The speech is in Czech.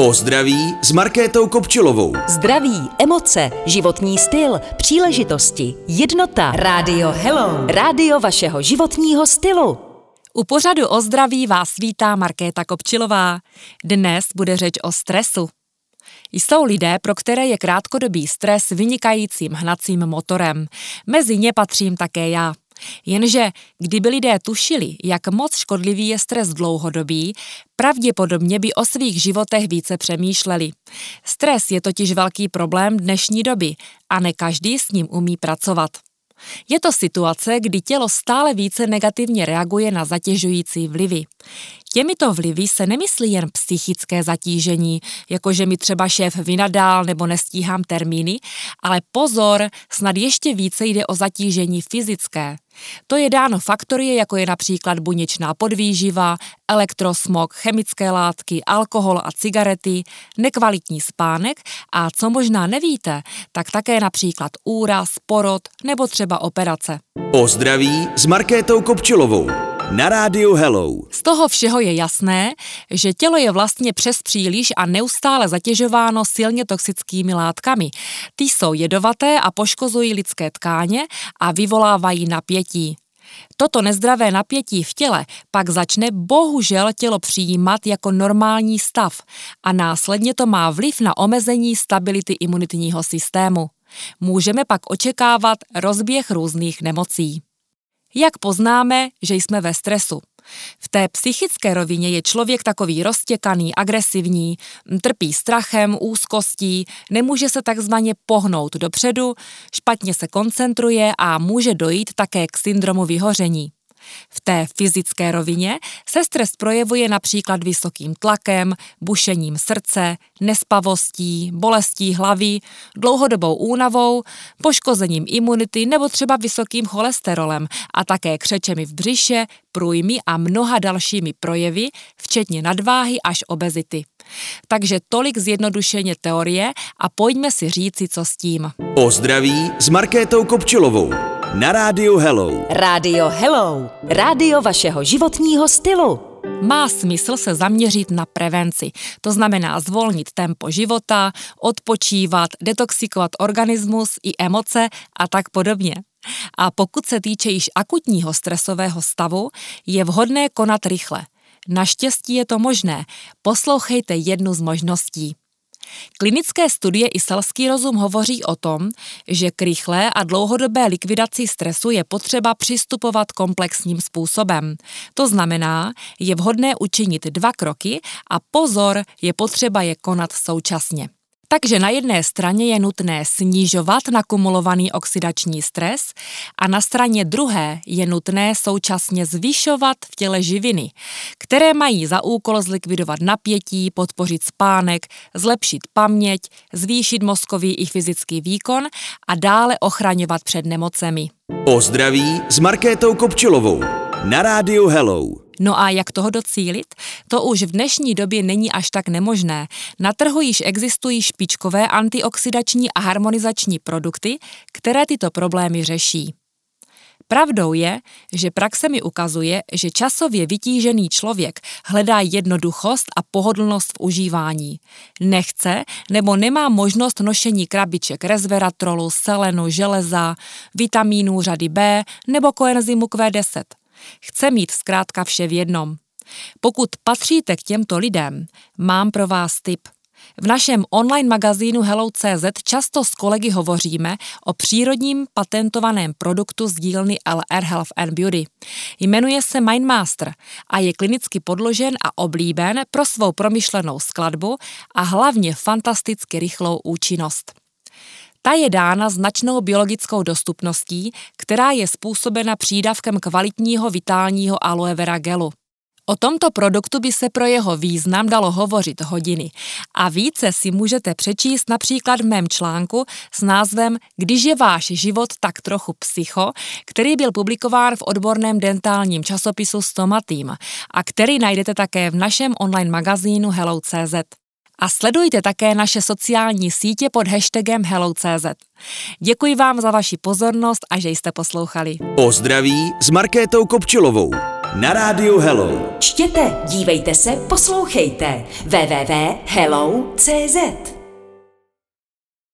O zdraví s Markétou Kopčilovou. Zdraví, emoce, životní styl, příležitosti, jednota. Rádio Hello. Rádio vašeho životního stylu. U pořadu o zdraví vás vítá Markéta Kopčilová. Dnes bude řeč o stresu. Jsou lidé, pro které je krátkodobý stres vynikajícím hnacím motorem. Mezi ně patřím také já. Jenže kdyby lidé tušili, jak moc škodlivý je stres dlouhodobý, pravděpodobně by o svých životech více přemýšleli. Stres je totiž velký problém dnešní doby a ne každý s ním umí pracovat. Je to situace, kdy tělo stále více negativně reaguje na zatěžující vlivy. Těmito vlivy se nemyslí jen psychické zatížení, jako že mi třeba šéf vynadál nebo nestíhám termíny, ale pozor, snad ještě více jde o zatížení fyzické. To je dáno faktory, jako je například buněčná podvýživa, elektrosmog, chemické látky, alkohol a cigarety, nekvalitní spánek a co možná nevíte, tak také například úraz, porod nebo třeba operace. O zdraví s Markétou Kopčilovou na rádiu Hello. Z toho všeho je jasné, že tělo je vlastně přes příliš a neustále zatěžováno silně toxickými látkami. Ty jsou jedovaté a poškozují lidské tkáně a vyvolávají napětí. Toto nezdravé napětí v těle pak začne bohužel tělo přijímat jako normální stav a následně to má vliv na omezení stability imunitního systému. Můžeme pak očekávat rozběh různých nemocí. Jak poznáme, že jsme ve stresu? V té psychické rovině je člověk takový roztěkaný, agresivní, trpí strachem, úzkostí, nemůže se takzvaně pohnout dopředu, špatně se koncentruje a může dojít také k syndromu vyhoření. V té fyzické rovině se stres projevuje například vysokým tlakem, bušením srdce, nespavostí, bolestí hlavy, dlouhodobou únavou, poškozením imunity nebo třeba vysokým cholesterolem a také křečemi v břiše, průjmy a mnoha dalšími projevy, včetně nadváhy až obezity. Takže tolik zjednodušeně teorie a pojďme si říci, co s tím. O zdraví s Markétou Kopčilovou na rádiu Hello. Rádio Hello. Rádio vašeho životního stylu. Má smysl se zaměřit na prevenci, to znamená zvolnit tempo života, odpočívat, detoxikovat organismus i emoce a tak podobně. A pokud se týče již akutního stresového stavu, je vhodné konat rychle. Naštěstí je to možné. Poslouchejte jednu z možností. Klinické studie i selský rozum hovoří o tom, že k rychlé a dlouhodobé likvidaci stresu je potřeba přistupovat komplexním způsobem. To znamená, je vhodné učinit dva kroky a pozor, je potřeba je konat současně. Takže na jedné straně je nutné snižovat nakumulovaný oxidační stres a na straně druhé je nutné současně zvyšovat v těle živiny, které mají za úkol zlikvidovat napětí, podpořit spánek, zlepšit paměť, zvýšit mozkový i fyzický výkon a dále ochraňovat před nemocemi. O zdraví s Markétou Kopčilovou na rádiu Hello. No a jak toho docílit? To už v dnešní době není až tak nemožné. Na trhu již existují špičkové antioxidační a harmonizační produkty, které tyto problémy řeší. Pravdou je, že praxe mi ukazuje, že časově vytížený člověk hledá jednoduchost a pohodlnost v užívání. Nechce nebo nemá možnost nošení krabiček resveratrolu, selenu, železa, vitamínů řady B nebo koenzymu Q10. Chce mít zkrátka vše v jednom. Pokud patříte k těmto lidem, mám pro vás tip. V našem online magazínu Hello.cz často s kolegy hovoříme o přírodním patentovaném produktu z dílny LR Health and Beauty. Jmenuje se Mindmaster a je klinicky podložen a oblíben pro svou promyšlenou skladbu a hlavně fantasticky rychlou účinnost. Ta je dána značnou biologickou dostupností, která je způsobena přídavkem kvalitního vitálního aloe vera gelu. O tomto produktu by se pro jeho význam dalo hovořit hodiny a více si můžete přečíst například v mém článku s názvem Když je váš život tak trochu psycho, který byl publikován v odborném dentálním časopisu Stomatým a který najdete také v našem online magazínu Hello.cz. A sledujte také naše sociální sítě pod hashtagem HelloCZ. Děkuji vám za vaši pozornost a že jste poslouchali. O zdraví s Markétou Kopčilovou na rádiu Hello. Čtěte, dívejte se, poslouchejte. www.hello.cz